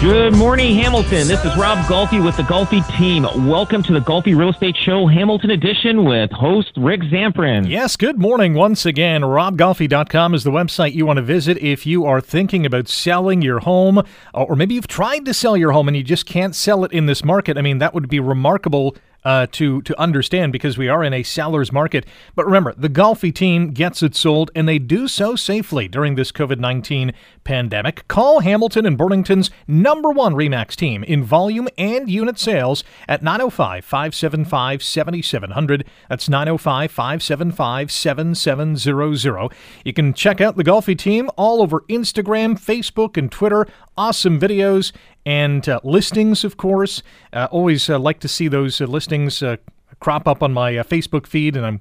Good morning, Hamilton. This is Rob Golfi with the Golfi team. Welcome to the Golfi Real Estate Show, Hamilton Edition, with host Rick Zamperin. Yes, good morning once again. RobGolfi.com is the website you want to visit if you are thinking about selling your home, uh, or maybe you've tried to sell your home and you just can't sell it in this market. I mean, that would be remarkable uh, to to understand because we are in a seller's market. But remember, the Golfi team gets it sold, and they do so safely during this COVID nineteen pandemic. Call Hamilton and Burlington's number one Remax team in volume and unit sales at 905 575 7700. That's 905 575 7700. You can check out the Golfi team all over Instagram, Facebook, and Twitter. Awesome videos and uh, listings, of course. Uh, always uh, like to see those uh, listings uh, crop up on my uh, Facebook feed, and I'm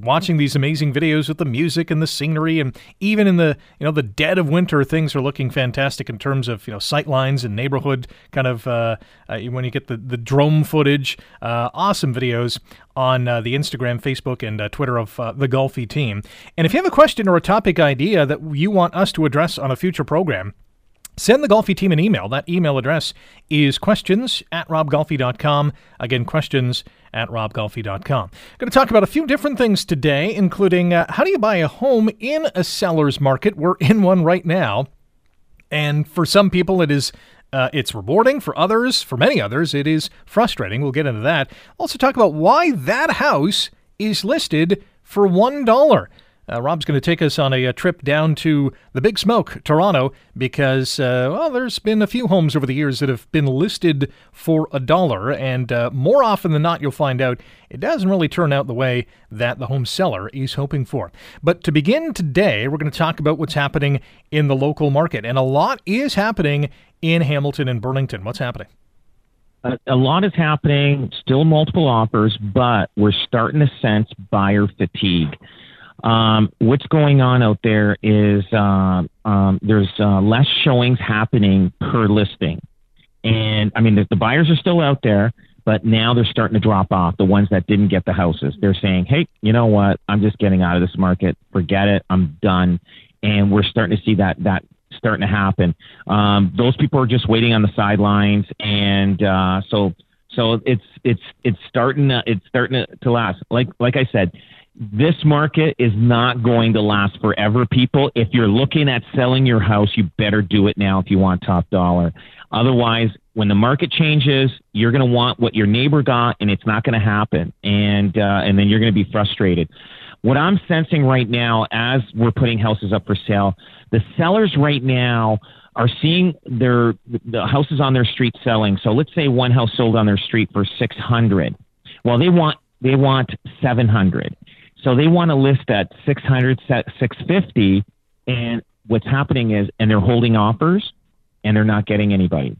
watching these amazing videos with the music and the scenery, and even in the you know the dead of winter, things are looking fantastic in terms of you know sight lines and neighborhood kind of when you get the the drone footage. awesome videos on the Instagram, Facebook, and Twitter of the Golfi team. And if you have a question or a topic idea that you want us to address on a future program. Send the Golfi team an email. That email address is questions at robgolfi.com. Again, questions at robgolfi.com. Going to talk about a few different things today, including uh, how do you buy a home in a seller's market? We're in one right now. And for some people, it is uh, it's rewarding. For others, for many others, it is frustrating. We'll get into that. Also, talk about why that house is listed for $1. Uh, Rob's going to take us on a, a, trip down to the Big Smoke, Toronto, because, uh, well, there's been a few homes over the years that have been listed for a dollar, and uh, more often than not, you'll find out it doesn't really turn out the way that the home seller is hoping for. But to begin today, we're going to talk about what's happening in the local market, and a lot is happening in Hamilton and Burlington. What's happening? a lot is happening, still multiple offers, but we're starting to sense buyer fatigue. Um, what's going on out there is uh, um, there's uh, less showings happening per listing. And I mean, the, the buyers are still out there, but now they're starting to drop off the ones that didn't get the houses. They're saying, hey, you know what? I'm just getting out of this market. Forget it. I'm done. And we're starting to see that, that starting to happen. Um, those people are just waiting on the sidelines. And uh, so, so it's, it's, it's starting to, it's starting to, to last. Like, like I said, this market is not going to last forever, people. If you're looking at selling your house, you better do it now if you want top dollar. Otherwise, when the market changes, you're going to want what your neighbor got, and it's not going to happen, and uh, and then you're going to be frustrated. What I'm sensing right now, as we're putting houses up for sale, the sellers right now are seeing their the houses on their street selling. So let's say one house sold on their street for 600. Well, they want they want 700 so they want to list at 600, 650. And what's happening is, and they're holding offers and they're not getting anybody.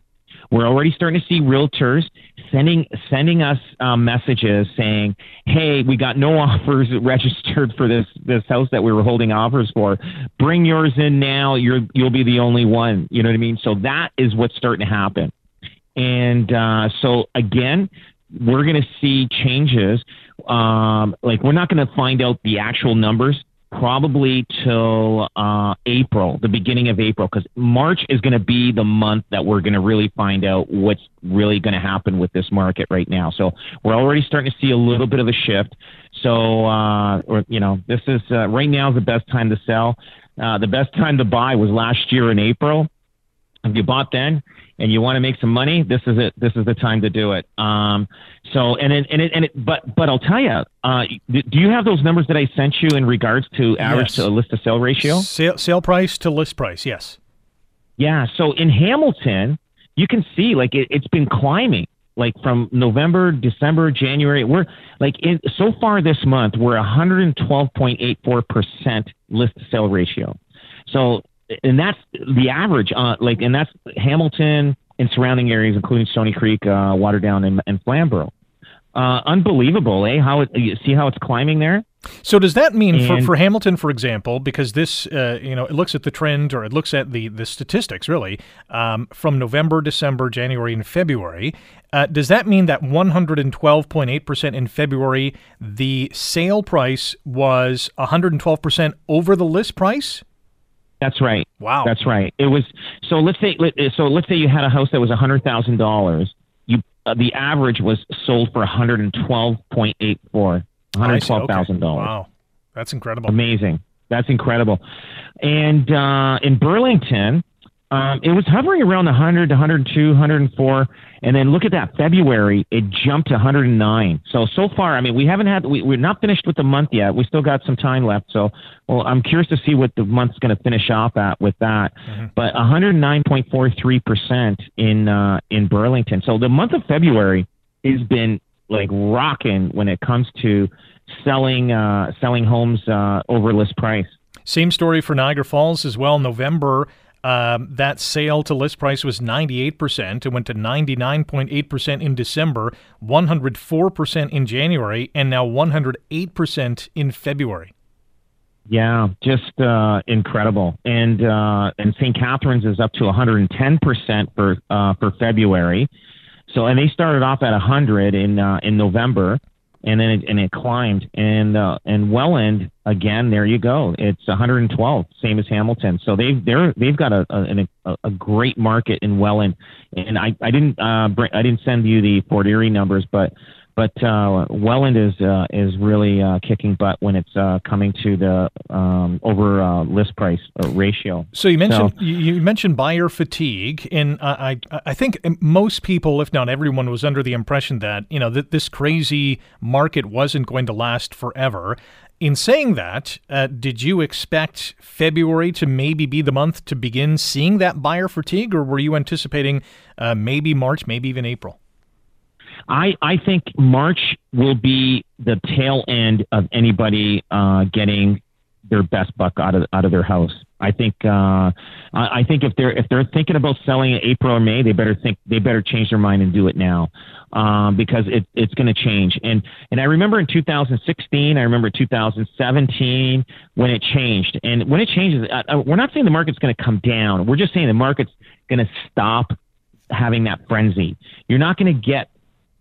We're already starting to see realtors sending sending us um, messages saying, "Hey, we got no offers registered for this this house that we were holding offers for. Bring yours in now. You're you'll be the only one." You know what I mean? So that is what's starting to happen. And uh, so again, we're going to see changes. Um, like we're not going to find out the actual numbers probably till uh, April, the beginning of April, because March is going to be the month that we're going to really find out what's really going to happen with this market right now. So we're already starting to see a little bit of a shift. So, uh, or you know, this is uh, right now is the best time to sell. Uh, the best time to buy was last year in April. if you bought then and you want to make some money, this is it. This is the time to do it. Um, so and it, and it, and it, but but I'll tell you, uh, do you have those numbers that I sent you in regards to average Yes. to list to sale ratio? Sale, sale price to list price, yes. Yeah. So in Hamilton, you can see like it, it's been climbing. Like from November, December, January, we're like in, so far this month we're 112.84 percent list to sale ratio. So and that's the average. Uh, like and that's Hamilton and surrounding areas, including Stoney Creek, uh, Waterdown, and, and Flamborough. Uh, unbelievable, eh? How it, you see how it's climbing there? So does that mean for, for Hamilton, for example, because this, uh, you know, it looks at the trend or it looks at the the statistics really um, from November, December, January, and February. Uh, does that mean that 112.8 percent in February, the sale price was 112 percent over the list price? That's right. Wow. That's right. It was so. Let's say so. Let's say you had a house that was a hundred thousand dollars. You uh, the average was sold for one hundred and twelve point eight four. One hundred twelve thousand Okay. dollars. Wow, that's incredible. Amazing. That's incredible. And uh, in Burlington, um, it was hovering around the 100 102, 104. And then look at that February, it jumped to 109. So, so far, I mean, we haven't had, we, we're not finished with the month yet. We still got some time left. So, well, I'm curious to see what the month's going to finish off at with that. But 109.43% in, uh, in Burlington. So the month of February has been like rocking when it comes to selling, uh, selling homes, uh, over list price. Same story for Niagara Falls as well. November, um, that sale to list price was 98%. It went to 99.8% in December, 104% in January, and now 108% in February. Yeah, just uh, incredible. And uh, and St. Catharines is up to 110 percent for uh, for February. So and they started off at 100 in uh, in November, and then it, and it climbed. And uh, and Welland again, there you go. It's 112, same as Hamilton. So they've they're they've got a a, a, great market in Welland. And I I didn't uh, bring, I didn't send you the Fort Erie numbers, but but uh, Welland is uh, is really uh, kicking butt when it's uh, coming to the um, over uh, list price uh, ratio. So you mentioned you you mentioned buyer fatigue, and I I I think most people, if not everyone, was under the impression that you know that this crazy market wasn't going to last forever. In saying that, uh, did you expect February to maybe be the month to begin seeing that buyer fatigue, or were you anticipating uh, maybe March, maybe even April? I, I think March will be the tail end of anybody uh, getting their best buck out of out of their house. I think uh, I, I think if they're if they're thinking about selling in April or May, they better think they better change their mind and do it now um, because it, it's going to change. And and I remember in 2016, I remember 2017 when it changed. And when it changes, uh, uh, we're not saying the market's going to come down. We're just saying the market's going to stop having that frenzy. You're not going to get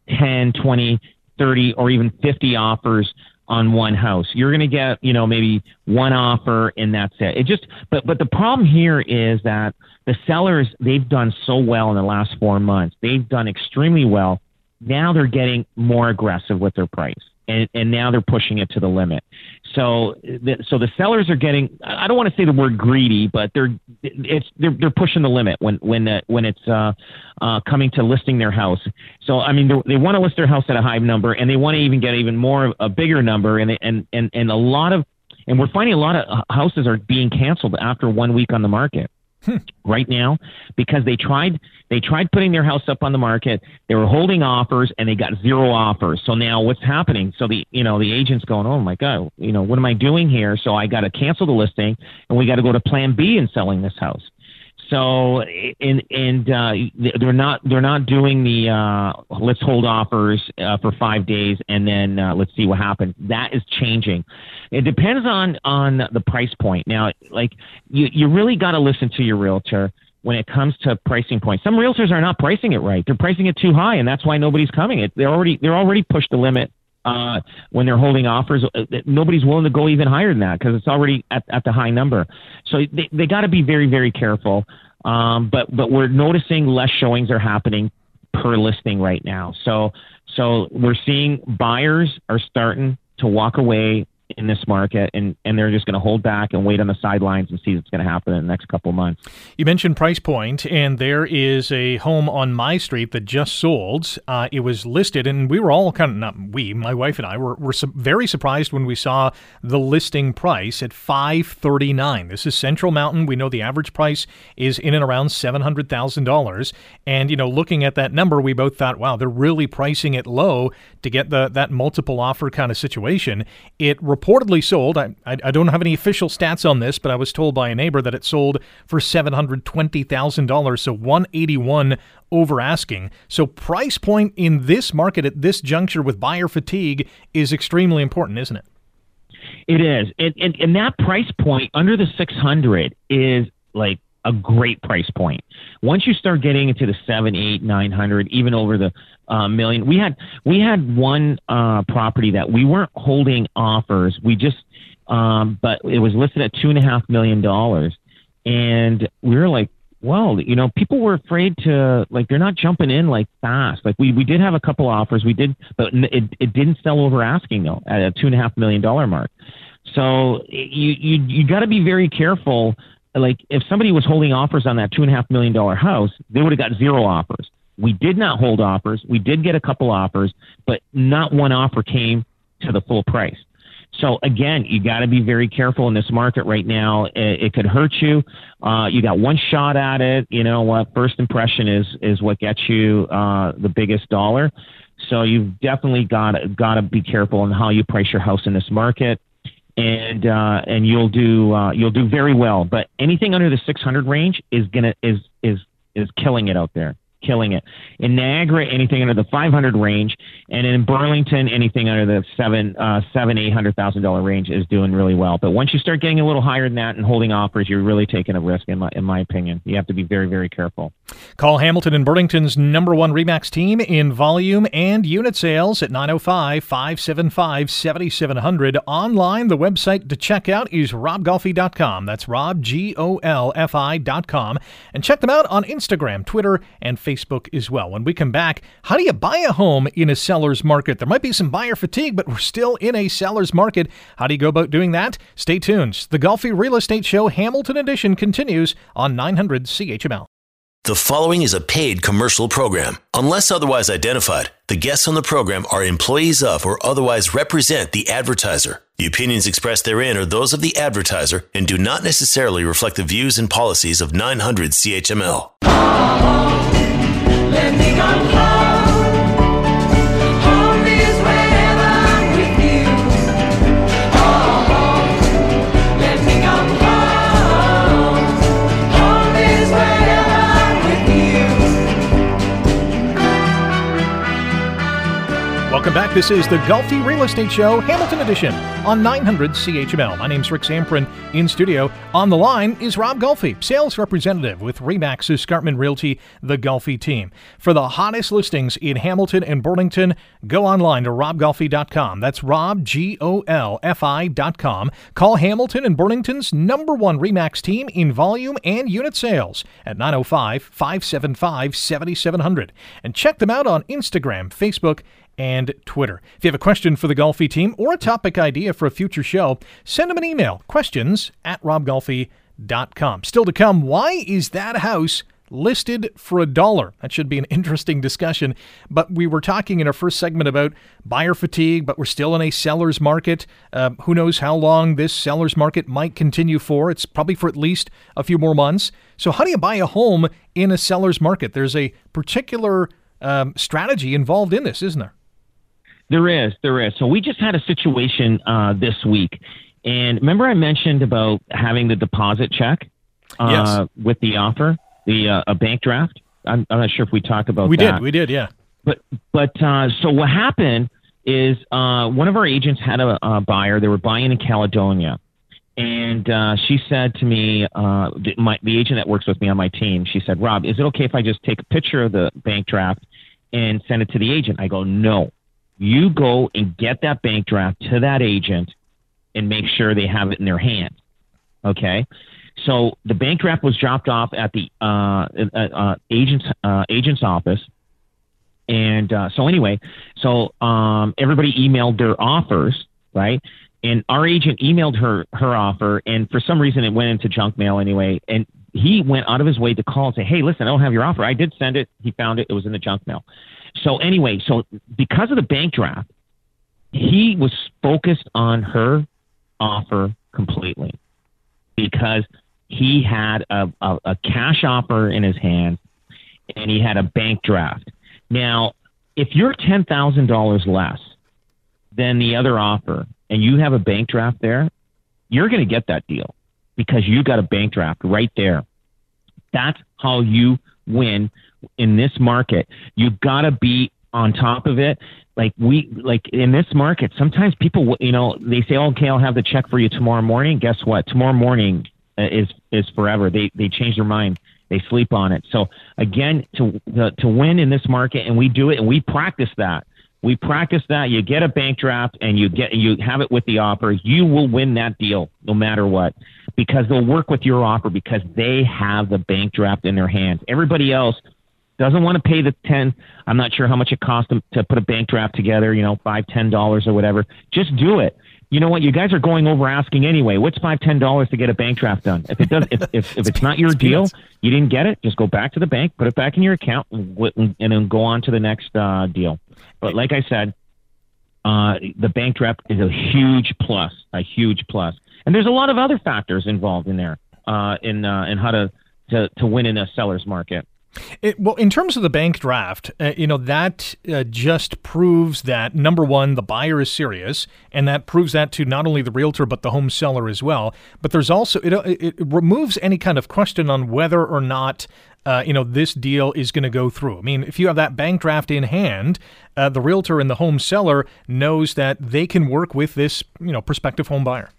10, 20, 30, or even 50 offers on one house. You're going to get, you know, maybe one offer and that's it. It just, but, but the problem here is that the sellers, they've done so well in the last four months. They've done extremely well. Now they're getting more aggressive with their price. And, and now they're pushing it to the limit. So, the, so the sellers are getting. I don't want to say the word greedy, but they're it's they're they're pushing the limit when when uh, when it's uh, uh, coming to listing their house. So I mean, they want to list their house at a high number, and they want to even get even more a bigger number, and and and and a lot of and we're finding a lot of houses are being canceled after one week on the market right now because they tried they tried putting their house up on the market. They were holding offers and they got zero offers. So now what's happening? So the you know the agent's going oh my god you know what am i doing here? So i got to cancel the listing and we got to go to plan b in selling this house so and and uh, they're not they're not doing the uh, let's hold offers uh, for five days and then uh, let's see what happens. That is changing. It depends on on the price point. Now, like you you really got to listen to your realtor when it comes to pricing points. Some realtors are not pricing it right. They're pricing it too high, and that's why nobody's coming. It they're already they're already pushed the limit uh, when they're holding offers. Uh, Nobody's willing to go even higher than that because it's already at, at the high number. So they, they got to be very, very careful. Um, but but we're noticing less showings are happening per listing right now. So so we're seeing buyers are starting to walk away in this market, and, and they're just going to hold back and wait on the sidelines and see what's going to happen in the next couple of months. You mentioned price point, and there is a home on my street that just sold. Uh, it was listed, and we were all kind of not we, my wife and I were, were su- very surprised when we saw the listing price at five thirty nine. This is Central Mountain. We know the average price is in and around seven hundred thousand dollars, and you know, looking at that number, we both thought, wow, they're really pricing it low to get the that multiple offer kind of situation. It reportedly sold. I, I, I, don't have any official stats on this, but I was told by a neighbor that it sold for seven hundred twenty thousand dollars, so one eighty one over asking. So price point in this market at this juncture with buyer fatigue is extremely important, isn't it? It is, and, and, and that price point under the six hundred is like a great price point. Once you start getting into the seven, eight, nine hundred, even over the uh, million, we had we had one uh, property that we weren't holding offers. We just, um, but it was listed at two and a half million dollars, and we were like, well, you know, people were afraid to like they're not jumping in like fast. Like we we did have a couple offers, we did, but it it didn't sell over asking though at a two and a half million dollar mark. So you you you got to be very careful like if somebody was holding offers on that two and a half million dollar house, they would have got zero offers. We did not hold offers. We did get a couple offers, but not one offer came to the full price. So again, you got to be very careful in this market right now. It, it could hurt you. Uh, you got one shot at it. You know what? First impression is is what gets you uh, the biggest dollar. So you've definitely got got to be careful in how you price your house in this market and uh, and you'll do uh, you'll do very well. But anything under the 600 range is gonna is is is killing it out there killing it. In Niagara, anything under the 500 range, and in Burlington, anything under the seven, uh, seven, eight hundred thousand dollar range is doing really well. But once you start getting a little higher than that and holding offers, you're really taking a risk. In my, in my opinion, you have to be very, very careful. Call Hamilton and Burlington's number one Remax team in volume and unit sales at 905 575 7700. Online, the website to check out is robgolfi.com. That's Rob, G O L F I.com. And check them out on Instagram, Twitter, and Facebook. Facebook as well. When we come back, how do you buy a home in a seller's market? There might be some buyer fatigue, but we're still in a seller's market. How do you go about doing that? Stay tuned. The Golfi Real Estate Show Hamilton Edition continues on 900 CHML. The following is a paid commercial program. Unless otherwise identified, the guests on the program are employees of or otherwise represent the advertiser. The opinions expressed therein are those of the advertiser and do not necessarily reflect the views and policies of 900 CHML standing on clouds. Welcome back. This is the Golfi Real Estate Show, Hamilton Edition, on 900 CHML. My name's Rick Zamperin in studio. On the line is Rob Golfi, sales representative with Remax Escarpment Realty, the Golfi team. For the hottest listings in Hamilton and Burlington, go online to robgolfi.com. That's Rob, G O L F I.com. Call Hamilton and Burlington's number one Remax team in volume and unit sales at 905 575 7700. And check them out on Instagram, Facebook, and Twitter. If you have a question for the Golfi team or a topic idea for a future show, send them an email questions at robgolfi.com. Still to come, why is that house listed for a dollar? That should be an interesting discussion. But we were talking in our first segment about buyer fatigue, but we're still in a seller's market. Uh, who knows how long this seller's market might continue for? It's probably for at least a few more months. So, how do you buy a home in a seller's market? There's a particular um, strategy involved in this, isn't there? There is, there is. So we just had a situation uh, this week, and remember I mentioned about having the deposit check uh, yes. with the offer, the uh, a bank draft. I'm, I'm, not sure if we talked about we that. did, we did, yeah. But but uh, so what happened is uh, one of our agents had a, a, buyer. They were buying in Caledonia, and uh, she said to me, the, my, the agent that works with me on my team, she said, "Rob, is it okay if I just take a picture of the bank draft and send it to the agent?" I go, "No." You go and get that bank draft to that agent and make sure they have it in their hand. Okay. So the bank draft was dropped off at the uh, uh, agent's uh, agent's office, and uh, so anyway, so um, everybody emailed their offers, right? and our agent emailed her her offer, and for some reason it went into junk mail anyway. And he went out of his way to call and say, "Hey, listen, I don't have your offer. I did send it. He found it. It was in the junk mail." So anyway, so because of the bank draft, he was focused on her offer completely because he had a, a, a cash offer in his hand and he had a bank draft. Now, if you're ten thousand dollars less than the other offer and you have a bank draft there, you're going to get that deal because you got a bank draft right there. That's how you win in this market. You got to be on top of it. Like we like in this market, sometimes people, you know, they say, "Okay, I'll have the check for you tomorrow morning." Guess what? Tomorrow morning uh, is is forever. They they change their mind. They sleep on it. So again, to to win in this market, and we do it, and we practice that. We practice that. You get a bank draft, and you get you have it with the offer. You will win that deal no matter what, because they'll work with your offer because they have the bank draft in their hands. Everybody else doesn't want to pay the 10 i'm not sure how much it costs them to put a bank draft together you know five ten dollars or whatever. Just do it. You know what? You guys are going over asking anyway. What's five ten dollars to get a bank draft done? If it does if, if, if it's not your deal you didn't get it just go back to the bank put it back in your account and, and then go on to the next uh, deal but like i said uh, the bank draft is a huge plus a huge plus and there's a lot of other factors involved in there uh, in uh, in how to, to to win in a seller's market it, well, in terms of the bank draft, uh, you know, that uh, just proves that number one, the buyer is serious, and that proves that to not only the realtor, but the home seller as well. But there's also, it, it removes any kind of question on whether or not. Uh, you know, this deal is going to go through. I mean, if you have that bank draft in hand, uh, the realtor and the home seller knows that they can work with this, you know, prospective home buyer.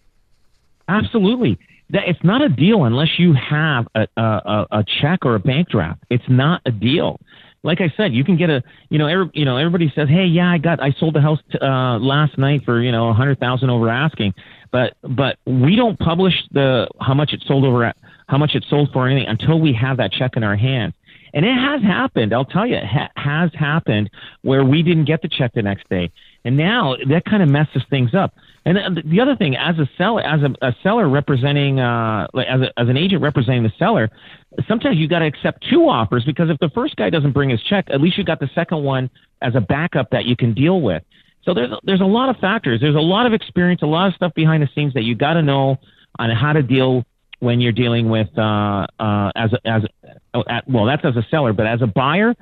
Absolutely that it's not a deal unless you have a, a, a check or a bank draft. It's not a deal. Like I said, you can get a, you know, every, you know, everybody says, hey, yeah, I got, I sold the house t- uh, last night for, you know, a hundred thousand over asking, but, but we don't publish the how much it sold over, at, how much it sold for anything until we have that check in our hands. And it has happened. I'll tell you, it ha- has happened where we didn't get the check the next day. And now that kind of messes things up. And the other thing, as a seller, as a, a seller representing, uh, as, a, as an agent representing the seller, sometimes you got to accept two offers because if the first guy doesn't bring his check, at least you got the second one as a backup that you can deal with. So there's there's a lot of factors. There's a lot of experience, a lot of stuff behind the scenes that you got to know on how to deal when you're dealing with uh, uh, as a, as a, well that's as a seller, but as a buyer,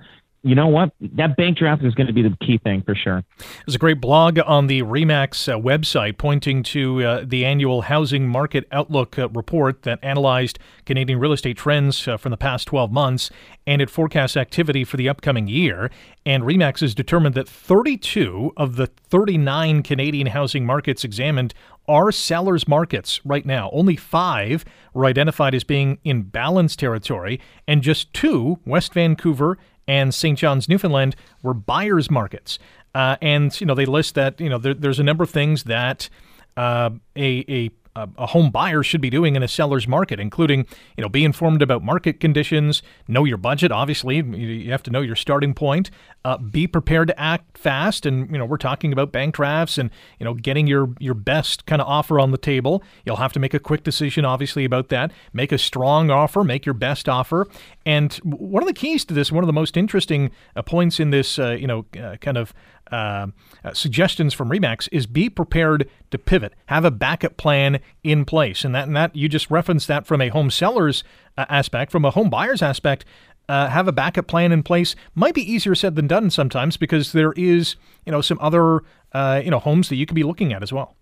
you know what? That bank draft is going to be the key thing for sure. There's a great blog on the REMAX uh, website pointing to uh, the annual Housing Market Outlook uh, report that analyzed Canadian real estate trends uh, from the past 12 months and it forecasts activity for the upcoming year. And REMAX has determined that 32 of the 39 Canadian housing markets examined are sellers markets right now. Only five were identified as being in balance territory, and just two, West Vancouver and St. John's, Newfoundland, were buyers markets. Uh, and you know they list that you know there, there's a number of things that uh, a, a a home buyer should be doing in a seller's market, including, you know, be informed about market conditions, know your budget. Obviously, you have to know your starting point. Uh, be prepared to act fast, and you know, we're talking about bank drafts and you know, getting your your best kind of offer on the table. You'll have to make a quick decision, obviously, about that. Make a strong offer, make your best offer. And one of the keys to this, one of the most interesting uh, points in this, uh, you know, uh, kind of uh, uh, suggestions from REMAX is be prepared to pivot, have a backup plan in place, and that and that you just referenced that from a home seller's uh, aspect, from a home buyer's aspect. Uh, have a backup plan in place might be easier said than done sometimes because there is you know some other uh, you know homes that you could be looking at as well.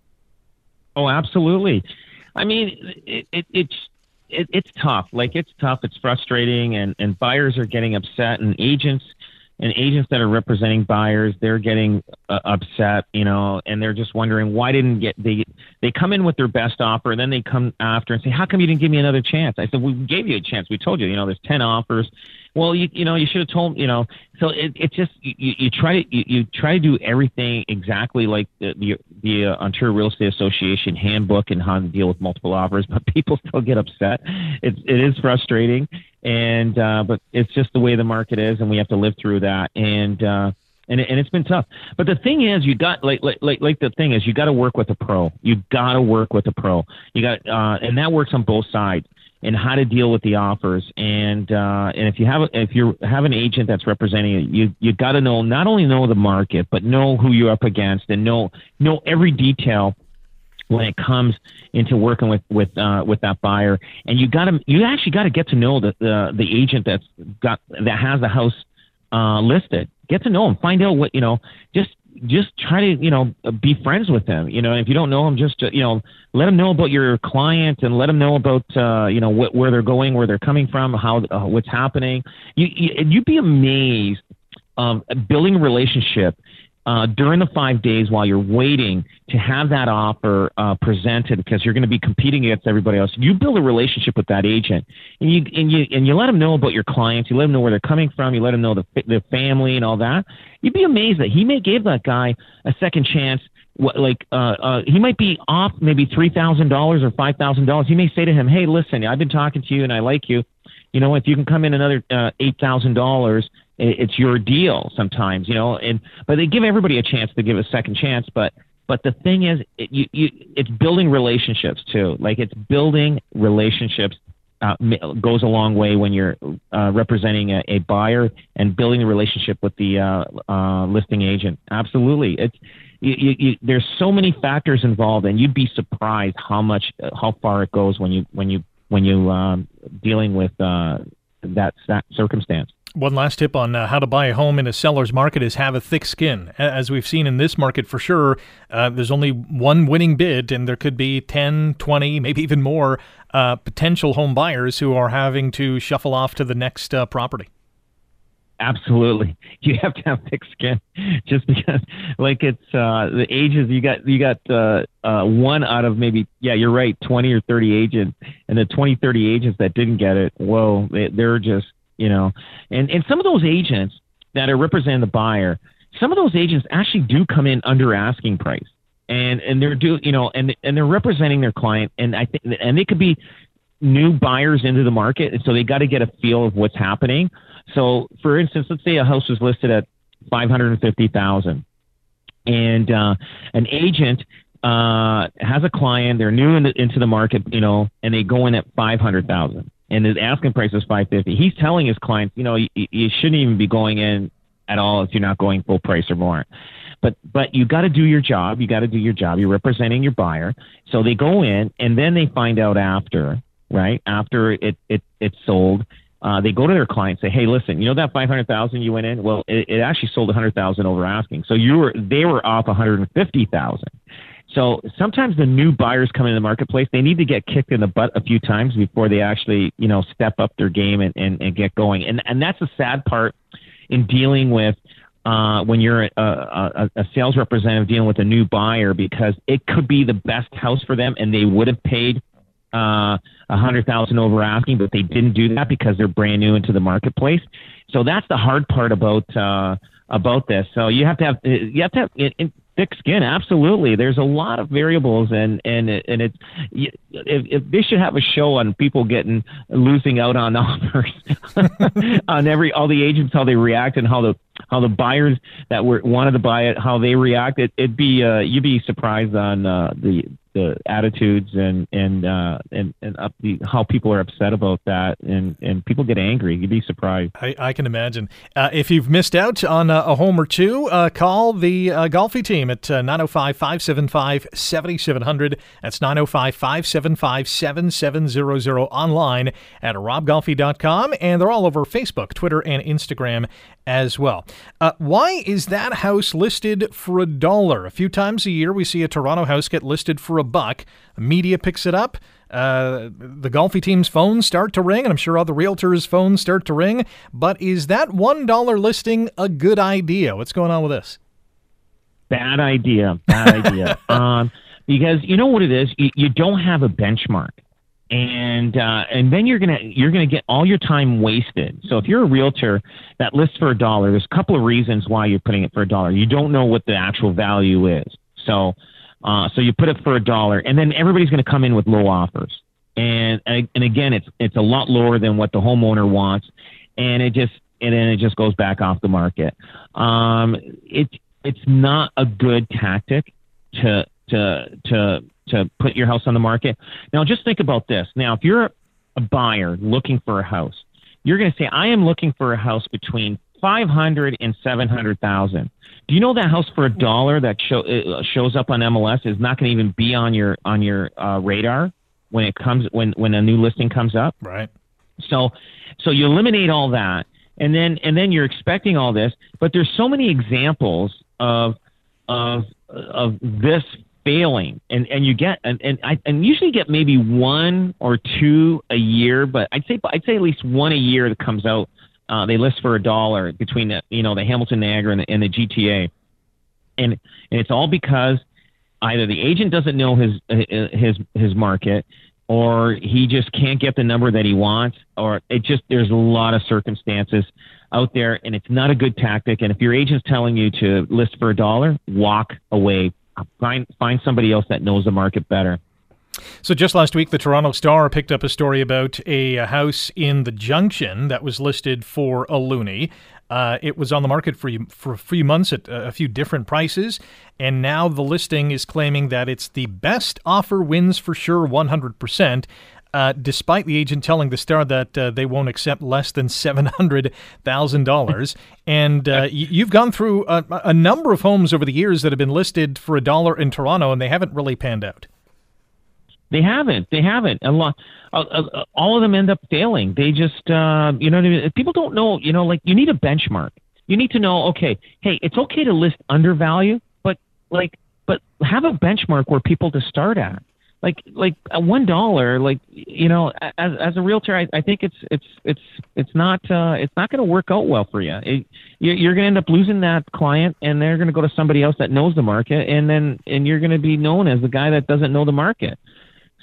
Oh, absolutely. I mean, it, it, it's it, it's tough. Like it's tough. It's frustrating, and and buyers are getting upset, and agents and agents that are representing buyers they're getting uh, upset you know and they're just wondering why didn't get they they come in with their best offer and then they come after and say how come you didn't give me another chance i said we gave you a chance. We told you you know there's 10 offers. Well you you know you should have told you know. So it it just you, you try to you, you try to do everything exactly like the the, the uh, Ontario Real Estate Association handbook and how to deal with multiple offers but people still get upset. It's it is frustrating and uh, but it's just the way the market is, and we have to live through that. And uh, and and it's been tough. But the thing is, you got like like like, like the thing is, you got to work with a pro. You got to work with a pro. You got uh, and that works on both sides and how to deal with the offers. And uh, and if you have if you have an agent that's representing it, you you got to know not only know the market but know who you're up against and know know every detail when it comes into working with with uh, with that buyer. And you got to you actually got to get to know the, the the agent that's got that has the house uh, listed. Get to know him. Find out what you know. Just just try to you know be friends with them. You know, if you don't know them, just uh, you know let them know about your client and let them know about uh, you know where they're going, where they're coming from, how uh, what's happening. You, you you'd be amazed um, building a relationship uh, during the five days while you're waiting to have that offer uh, presented because you're going to be competing against everybody else. You build a relationship with that agent, and you and you and you let them know about your clients. You let them know where they're coming from. You let them know the the family and all that. You'd be amazed that he may give that guy a second chance. What, like uh, uh, he might be off maybe three thousand dollars or five thousand dollars. He may say to him, "Hey, listen, I've been talking to you and I like you. You know, if you can come in another uh, eight thousand dollars." It's your deal sometimes, you know, and but they give everybody a chance to give a second chance, but but the thing is, it, you, you, it's building relationships too. Like it's building relationships uh, goes a long way when you're uh, representing a, a, buyer and building a relationship with the uh, uh listing agent. Absolutely, it's you, you, there's so many factors involved, and you'd be surprised how much how far it goes when you when you when you um, dealing with uh, that circumstance. One last tip on uh, how to buy a home in a seller's market is have a thick skin. As we've seen in this market for sure, uh, there's only one winning bid, and there could be 10, 20, maybe even more uh, potential home buyers who are having to shuffle off to the next uh, property. Absolutely, you have to have thick skin, just because, like it's uh, the ages you got. You got uh, one out of maybe, yeah, you're right, 20 or 30 agents, and the 20, 30 agents that didn't get it, whoa, they, they're just you know, and and some of those agents that are representing the buyer, some of those agents actually do come in under asking price, and and they're do you know, and and they're representing their client, and I think and they could be new buyers into the market, and so they got to get a feel of what's happening. So, for instance, let's say a house was listed at five hundred and fifty thousand, and uh, an agent uh, has a client, they're new in the, into the market, you know, and they go in at five hundred thousand and his asking price is 550 he's telling his clients you know you, you shouldn't even be going in at all if you're not going full price or more. But but you got to do your job. You got to do your job. You're representing your buyer. So they go in and then they find out after right after it it it's sold uh, they go to their client and say hey listen you know that 500000 you went in? Well it, it actually sold a 100000 over asking. So you were they were off 150000 so sometimes the new buyers come in the marketplace, they need to get kicked in the butt a few times before they actually, you know, step up their game and, and, and get going. And and that's the sad part in dealing with uh, when you're a, a, a sales representative dealing with a new buyer because it could be the best house for them and they would have paid uh, a hundred thousand over asking, but they didn't do that because they're brand new into the marketplace. So that's the hard part about uh, about this. So you have to have you have to have it, thick skin absolutely. There's a lot of variables and and and it's if, if they should have a show on people getting losing out on offers on every all the agents how they react and how the how the buyers that were wanted to buy it how they react it, it'd be uh, you'd be surprised on uh, the the attitudes and and uh, and and up the, how people are upset about that, and and people get angry. You'd be surprised. I, I can imagine. Uh, if you've missed out on a, a home or two, uh, call the uh, Golfi team at uh, 905 575 7700. That's 905 575 7700 online at robgolfi.com, and they're all over Facebook, Twitter, and Instagram as well. Uh, why is that house listed for a dollar? A few times a year, we see a Toronto house get listed for a buck. Media picks it up. Uh, the Golfi team's phones start to ring, and I'm sure other realtors' phones start to ring. But is that $1 listing a good idea? What's going on with this? Bad idea. Bad idea. um, because you know what it is? You, you don't have a benchmark and uh, and then you're gonna you're gonna get all your time wasted. So if you're a realtor that lists for a dollar, there's a couple of reasons why you're putting it for a dollar. You don't know what the actual value is, so uh, so you put it for a dollar, and then everybody's gonna come in with low offers, and and again it's it's a lot lower than what the homeowner wants, and it just and then it just goes back off the market. Um, it it's not a good tactic to to to to put your house on the market. Now, just think about this. Now, if you're a buyer looking for a house, you're going to say, "I am looking for a house between 500 and 700,000." Do you know that house for a dollar that show, uh, shows up on MLS is not going to even be on your on your uh, radar when it comes when when a new listing comes up? Right. So, so you eliminate all that, and then and then you're expecting all this, but there's so many examples of of of this failing, and and you get and and I and usually get maybe one or two a year, but I'd say I'd say at least one a year that comes out. Uh, they list for a dollar between the you know the Hamilton Niagara and the, and the GTA, and and it's all because either the agent doesn't know his his his market or he just can't get the number that he wants, or it just there's a lot of circumstances out there, and it's not a good tactic. And if your agent's telling you to list for a dollar, walk away. Find find somebody else that knows the market better. So, just last week, the Toronto Star picked up a story about a house in the Junction that was listed for a loonie. Uh, it was on the market for for a few months at a few different prices, and now the listing is claiming that it's the best offer wins for sure, 100%. Uh, despite the agent telling the Star that uh, they won't accept less than seven hundred thousand dollars, and uh, you've gone through a, a, number of homes over the years that have been listed for a dollar in Toronto, and they haven't really panned out. They haven't. They haven't. A lot. Uh, uh, all of them end up failing. They just, uh, you know, what I mean? people don't know. You know, like you need a benchmark. You need to know. Okay, hey, it's okay to list undervalue, but like, but have a benchmark where people to start at. Like, like one dollar. Like, you know, as as a realtor, I, I think it's it's it's it's not uh, it's not going to work out well for you. It, you're going to end up losing that client, and they're going to go to somebody else that knows the market, and then and you're going to be known as the guy that doesn't know the market.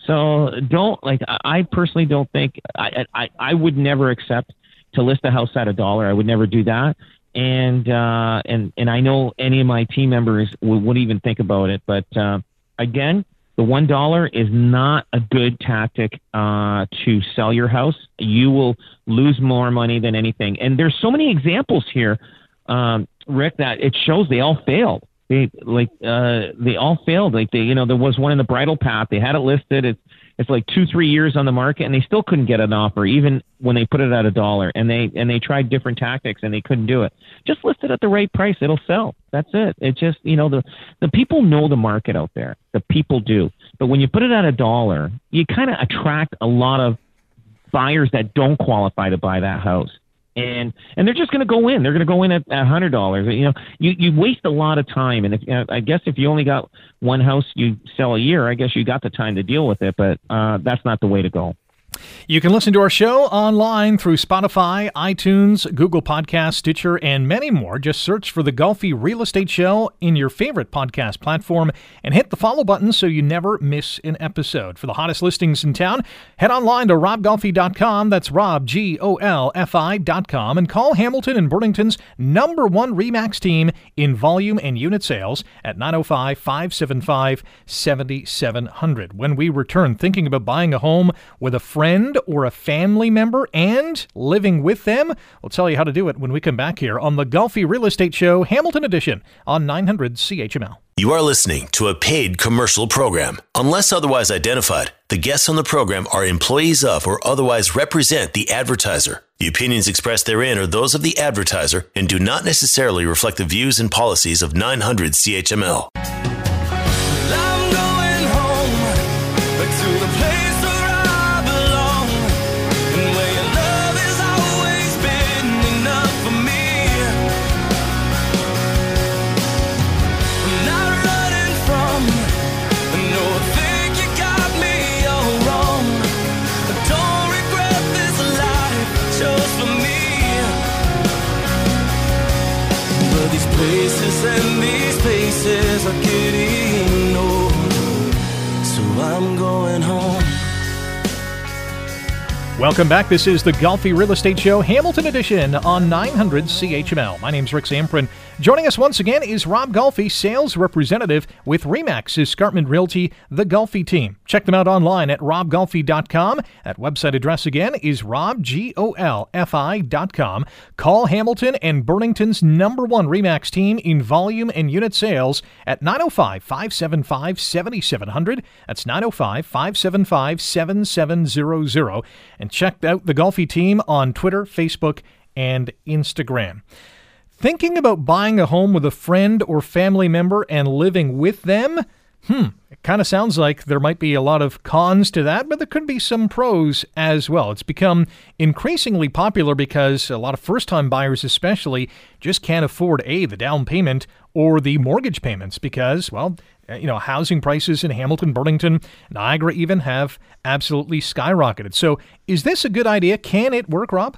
So don't like I personally don't think I I I would never accept to list a house at a dollar. I would never do that. And uh, and and I know any of my team members would, wouldn't even think about it. But uh, again, the one dollar is not a good tactic uh, to sell your house. You will lose more money than anything. And there's so many examples here, um, Rick, that it shows they all failed they like uh they all failed. Like they you know there was one in the bridle path. They had it listed. It's it's like two three years on the market and they still couldn't get an offer even when they put it at a dollar. And they and they tried different tactics and they couldn't do it. Just list it at the right price. It'll sell. That's it. It just you know the the people know the market out there. The people do. But when you put it at a dollar you kind of attract a lot of buyers that don't qualify to buy that house and and they're just going to go in. They're going to go in at a hundred dollars. You know, you you waste a lot of time. And if you know, I guess if you only got one house you sell a year, I guess you got the time to deal with it. But uh, that's not the way to go. You can listen to our show online through Spotify, iTunes, Google Podcast, Stitcher, and many more. Just search for the Golfi Real Estate Show in your favorite podcast platform and hit the follow button so you never miss an episode. For the hottest listings in town, head online to robgolfi.com. That's Rob, G O L F I.com, and call Hamilton and Burlington's number one REMAX team in volume and unit sales at 905 575 7700. When we return, thinking about buying a home with a friend or a family member and living with them? We'll tell you how to do it when we come back here on the Golfi Real Estate Show, Hamilton Edition on 900 CHML. You are listening to a paid commercial program. Unless otherwise identified, the guests on the program are employees of or otherwise represent the advertiser. The opinions expressed therein are those of the advertiser and do not necessarily reflect the views and policies of 900 CHML. Welcome back. This is the Golfi Real Estate Show, Hamilton Edition on 900 CHML. My name is Rick Zamperin. Joining us once again is Rob Golfi, sales representative with Remax Escarpment Realty, the Golfi team. Check them out online at robgolfi.com. That website address again is robgolfi.com. Call Hamilton and Burlington's number one Remax team in volume and unit sales at 905 575 7700. That's 905 575 7700. And check out the Golfi team on Twitter, Facebook, and Instagram. Thinking about buying a home with a friend or family member and living with them? Hmm, it kind of sounds like there might be a lot of cons to that, but there could be some pros as well. It's become increasingly popular because a lot of first time buyers, especially, just can't afford A, the down payment or the mortgage payments because, well, you know, housing prices in Hamilton, Burlington, Niagara even have absolutely skyrocketed. So, is this a good idea? Can it work, Rob?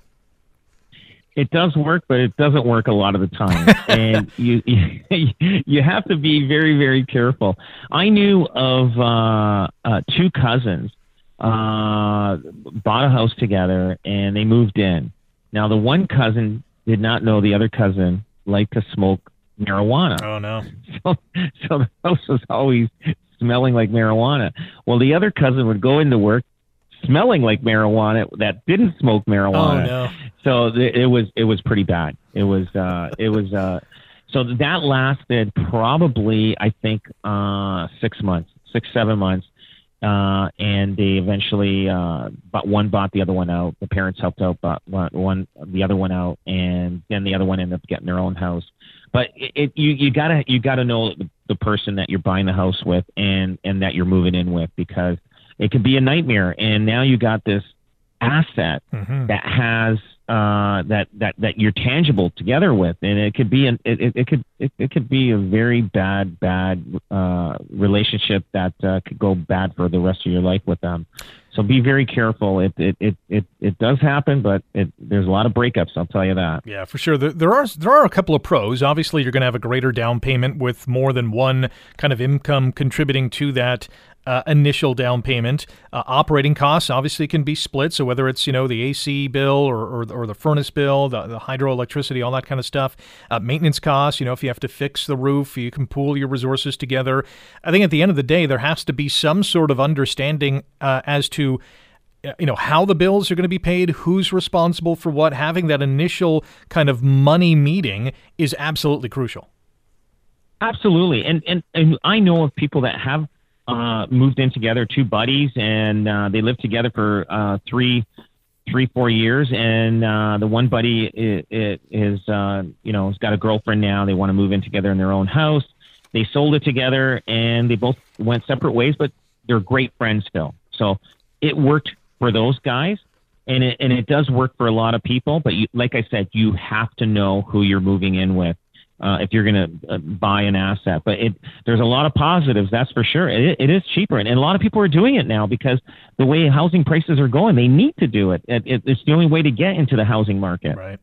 It does work, but it doesn't work a lot of the time, and you, you you have to be very very careful. I knew of uh, uh, two cousins uh, bought a house together, and they moved in. Now, the one cousin did not know the other cousin liked to smoke marijuana. Oh no! So, so the house was always smelling like marijuana. Well, the other cousin would go into work smelling like marijuana that didn't smoke marijuana. Oh no! So th- it was it was pretty bad. It was uh, it was uh, so that lasted probably I think uh, six months, six seven months. Uh, and they eventually, uh, but one bought the other one out. The parents helped out, but one, one the other one out, and then the other one ended up getting their own house. But it, it you you gotta you gotta know the, the person that you're buying the house with, and and that you're moving in with, because it could be a nightmare. And now you got this asset Mhm. that has uh, that that that you're tangible together with, and it could be an, it, it, it could it, it could be a very bad bad uh, relationship that uh, could go bad for the rest of your life with them. So be very careful. It it it it, it does happen, but it, there's a lot of breakups. I'll tell you that. Yeah, for sure. There, there are there are a couple of pros. Obviously, you're going to have a greater down payment with more than one kind of income contributing to that uh, initial down payment. Uh, operating costs obviously can be split. So whether it's you know the AC bill or or, or the furnace bill, the, the hydroelectricity, all that kind of stuff. Uh, maintenance costs. You know, if you have to fix the roof, you can pool your resources together. I think at the end of the day, there has to be some sort of understanding uh, as to uh, you know how the bills are going to be paid who's responsible for what having that initial kind of money meeting is absolutely crucial Absolutely, and and and I know of people that have uh, moved in together, two buddies, and uh, they lived together for uh, three, three, four years. And uh, the one buddy is, is uh, you know, has got a girlfriend now. They want to move in together in their own house. They sold it together, and they both went separate ways, but they're great friends still. So it worked for those guys. And it, and it does work for a lot of people, but you, like I said, you have to know who you're moving in with uh, if you're going to uh, buy an asset. But it, there's a lot of positives, that's for sure. It, it is cheaper, and, and a lot of people are doing it now because the way housing prices are going, they need to do it. it, it it's the only way to get into the housing market. right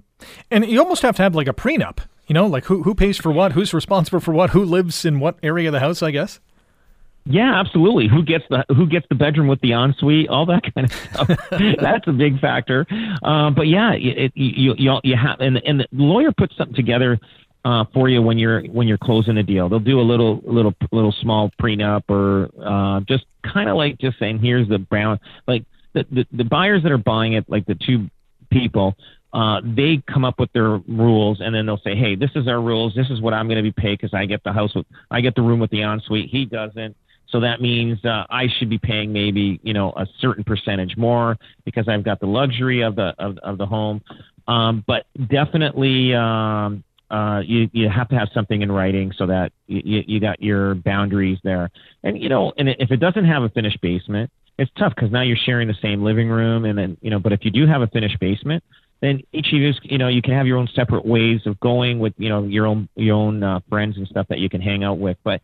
and you almost have to have like a prenup you know like who, who pays for what who's responsible for what who lives in what area of the house i guess Yeah, absolutely. Who gets the who gets the bedroom with the ensuite? All that kind of stuff. That's a big factor. Um, but yeah, it, you you you have and and the lawyer puts something together uh, for you when you're when you're closing a deal. They'll do a little little little small prenup or uh, just kind of like just saying here's the brown like the, the the buyers that are buying it like the two people. Uh, they come up with their rules and then they'll say, "Hey, this is our rules. This is what I'm going to be paid because I get the house with, I get the room with the ensuite. He doesn't. So that means uh, I should be paying maybe you know a certain percentage more because I've got the luxury of the of, of the home. Um, but definitely, um, uh, you you have to have something in writing so that you, you, got your boundaries there. And you know, and if it doesn't have a finished basement, it's tough because now you're sharing the same living room, and then you know. But if you do have a finished basement, then each of you, you know, you can have your own separate ways of going with, you know, your own your own uh, friends and stuff that you can hang out with. But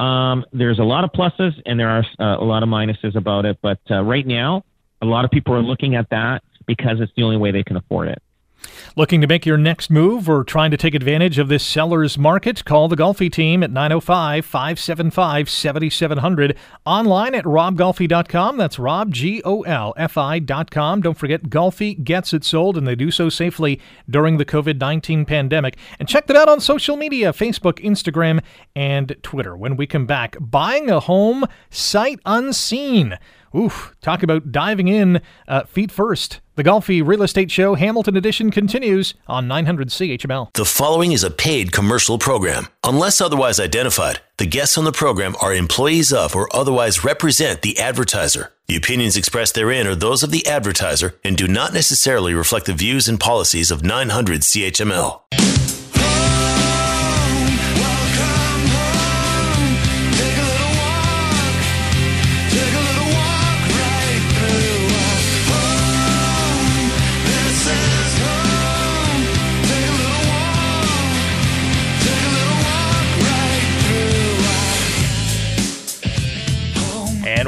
um, there's a lot of pluses and there are uh, a lot of minuses about it. But uh, right now, a lot of people are looking at that because it's the only way they can afford it. Looking to make your next move or trying to take advantage of this seller's market? Call the Golfi team at 905 575 7700. Online at robgolfi.com. That's Rob, G O L F I.com. Don't forget, Golfi gets it sold, and they do so safely during the COVID 19 pandemic. And check them out on social media Facebook, Instagram, and Twitter. When we come back, buying a home sight unseen. Oof, talk about diving in uh, feet first. The Golfi Real Estate Show Hamilton Edition continues on 900 CHML. The following is a paid commercial program. Unless otherwise identified, the guests on the program are employees of or otherwise represent the advertiser. The opinions expressed therein are those of the advertiser and do not necessarily reflect the views and policies of 900 CHML.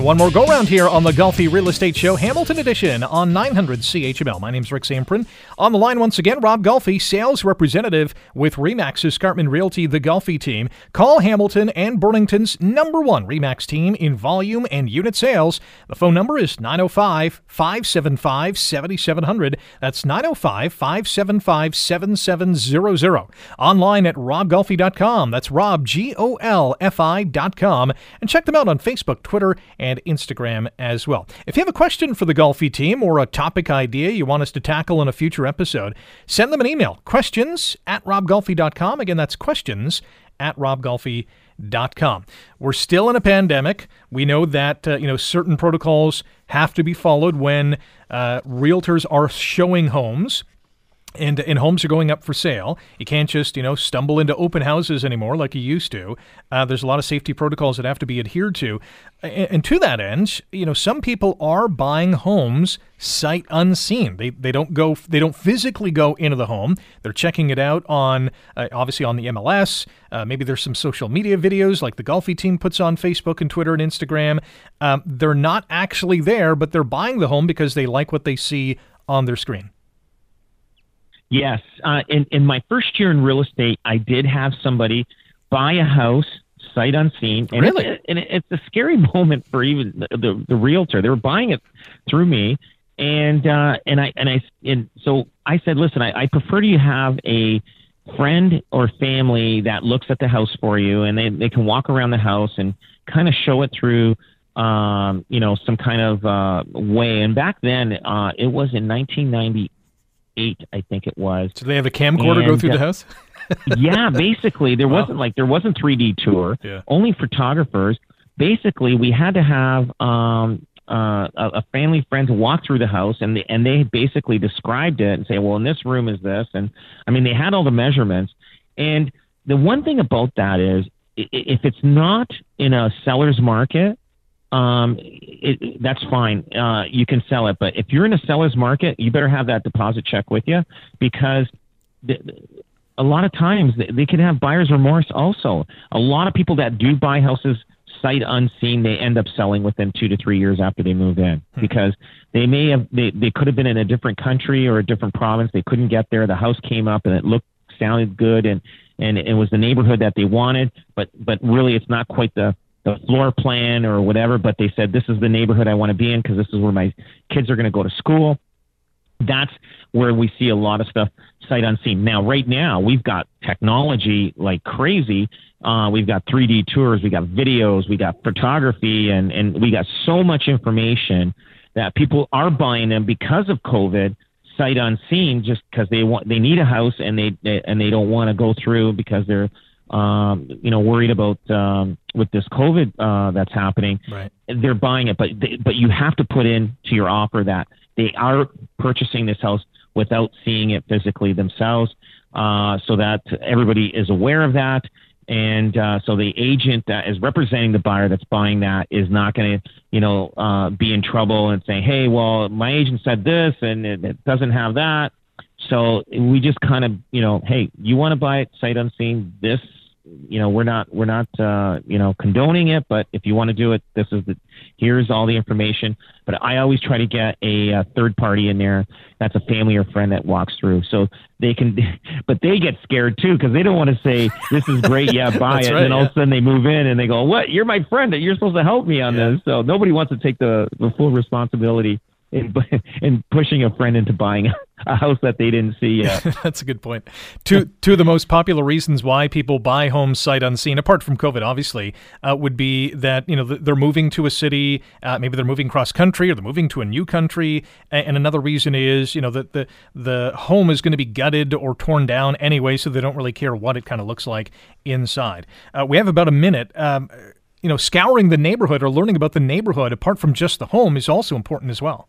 One more go round here on the Golfi Real Estate Show, Hamilton Edition on 900 CHML. My name's Rick Zamperin. On the line once again, Rob Golfi, sales representative with Remax Escarpment Realty, the Golfi team. Call Hamilton and Burlington's number one Remax team in volume and unit sales. The phone number is 905 575 7700. That's 905 575 7700. Online at robgolfi.com. That's Rob, G O L F I.com. And check them out on Facebook, Twitter, and Instagram as well. If you have a question for the Golfi team or a topic idea you want us to tackle in a future episode, send them an email questions at robgolfi.com. Again, that's questions at robgolfi.com. We're still in a pandemic. We know that uh, you know certain protocols have to be followed when uh, realtors are showing homes and and homes are going up for sale. You can't just you know stumble into open houses anymore like you used to. Uh, there's a lot of safety protocols that have to be adhered to, and, and, to that end, you know some people are buying homes sight unseen. They they don't go they don't physically go into the home. They're checking it out on uh, obviously on the MLS. Uh, maybe there's some social media videos like the Golfi team puts on Facebook and Twitter and Instagram. Um, they're not actually there, but they're buying the home because they like what they see on their screen. Yes. Uh, in, in my first year in real estate, I did have somebody buy a house sight unseen. And really? It's, and it's a scary moment for even the, the, the realtor. They were buying it through me. And, uh, and I, and I, and so I said, listen, I, I prefer you have a friend or family that looks at the house for you and they, they can walk around the house and kind of show it through, um, you know, some kind of, uh, way. And back then, uh, it was in 1990 eight, I think it was. So they have a camcorder and, go through uh, the house. yeah, basically there wow. wasn't like there wasn't 3D tour. Yeah. Only photographers. Basically, we had to have um, uh, a, a family friend walk through the house, and they, and they basically described it and say, well, in this room is this, and I mean they had all the measurements. And the one thing about that is, if it's not in a seller's market, um, it, that's fine. Uh, you can sell it. But if you're in a seller's market, you better have that deposit check with you because the, a lot of times they, they can have buyer's remorse also. A lot of people that do buy houses sight unseen, they end up selling within two to three years after they move in hmm. because they may have, they, they could have been in a different country or a different province. They couldn't get there. The house came up and it looked, sounded good and, and it was the neighborhood that they wanted, but, but really it's not quite the, the floor plan or whatever, but they said, this is the neighborhood I want to be in because this is where my kids are going to go to school. That's where we see a lot of stuff sight unseen. Now, right now, we've got technology like crazy. Uh, we've got 3D tours, we got videos, we got photography, and, and we got so much information that people are buying them because of COVID sight unseen just because they want they need a house and they, they and they don't want to go through because they're um, you know, worried about um, with this COVID uh, that's happening. Right. They're buying it, but they, but you have to put in to your offer that they are purchasing this house without seeing it physically themselves, uh, so that everybody is aware of that. And uh, so the agent that is representing the buyer that's buying that is not going to, you know, uh, be in trouble and say, "Hey, well, my agent said this and it, it doesn't have that." So we just kind of, you know, hey, you want to buy it sight unseen? This you know we're not we're not uh, you know condoning it, but if you want to do it, this is the here's all the information. But I always try to get a, a third party in there that's a family or friend that walks through, so they can. But they get scared too because they don't want to say this is great, yeah, buy it, right, and then all yeah. of a sudden they move in and they go, what? You're my friend, that you're supposed to help me on Yeah. this. So nobody wants to take the the full responsibility in in pushing a friend into buying a house that they didn't see yet. That's a good point. Two two of the most popular reasons why people buy homes sight unseen, apart from COVID, obviously, uh, would be that you know they're moving to a city, uh, maybe they're moving cross country, or they're moving to a new country, and another reason is you know that the the home is going to be gutted or torn down anyway, so they don't really care what it kind of looks like inside. Uh, we have about a minute. Um, you know, scouring the neighborhood or learning about the neighborhood apart from just the home is also important as well.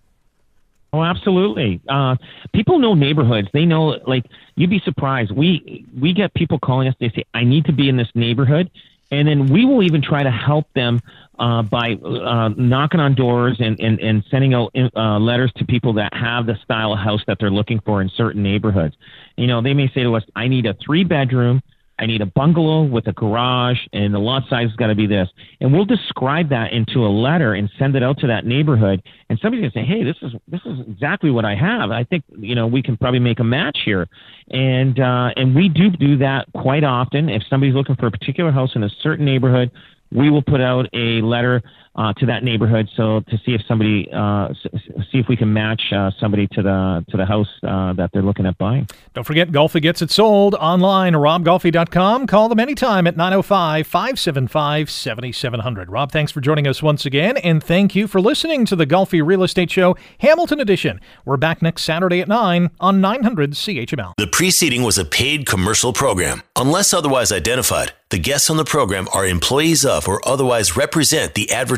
Oh, absolutely. Uh, people know neighborhoods. They know, like, you'd be surprised. We we get people calling us. They say, "I need to be in this neighborhood," and then we will even try to help them uh, by uh, knocking on doors and and, and sending out uh, letters to people that have the style of house that they're looking for in certain neighborhoods. You know, they may say to us, "I need a three bedroom." I need a bungalow with a garage, and the lot size has got to be this. And we'll describe that into a letter and send it out to that neighborhood. And somebody's gonna say, "Hey, this is this is exactly what I have. I think you know we can probably make a match here." And uh, and we do do that quite often. If somebody's looking for a particular house in a certain neighborhood, we will put out a letter uh, to that neighborhood so to see if somebody uh, s- s- see if we can match uh, somebody to the to the house uh, that they're looking at buying. Don't forget, Golfi gets it sold online, robgolfi.com. Call them anytime at 905 575 7700. Rob, thanks for joining us once again, and thank you for listening to the Golfi Real Estate Show, Hamilton Edition. We're back next Saturday at 9 on 900 CHML. The preceding was a paid commercial program. Unless otherwise identified, the guests on the program are employees of or otherwise represent the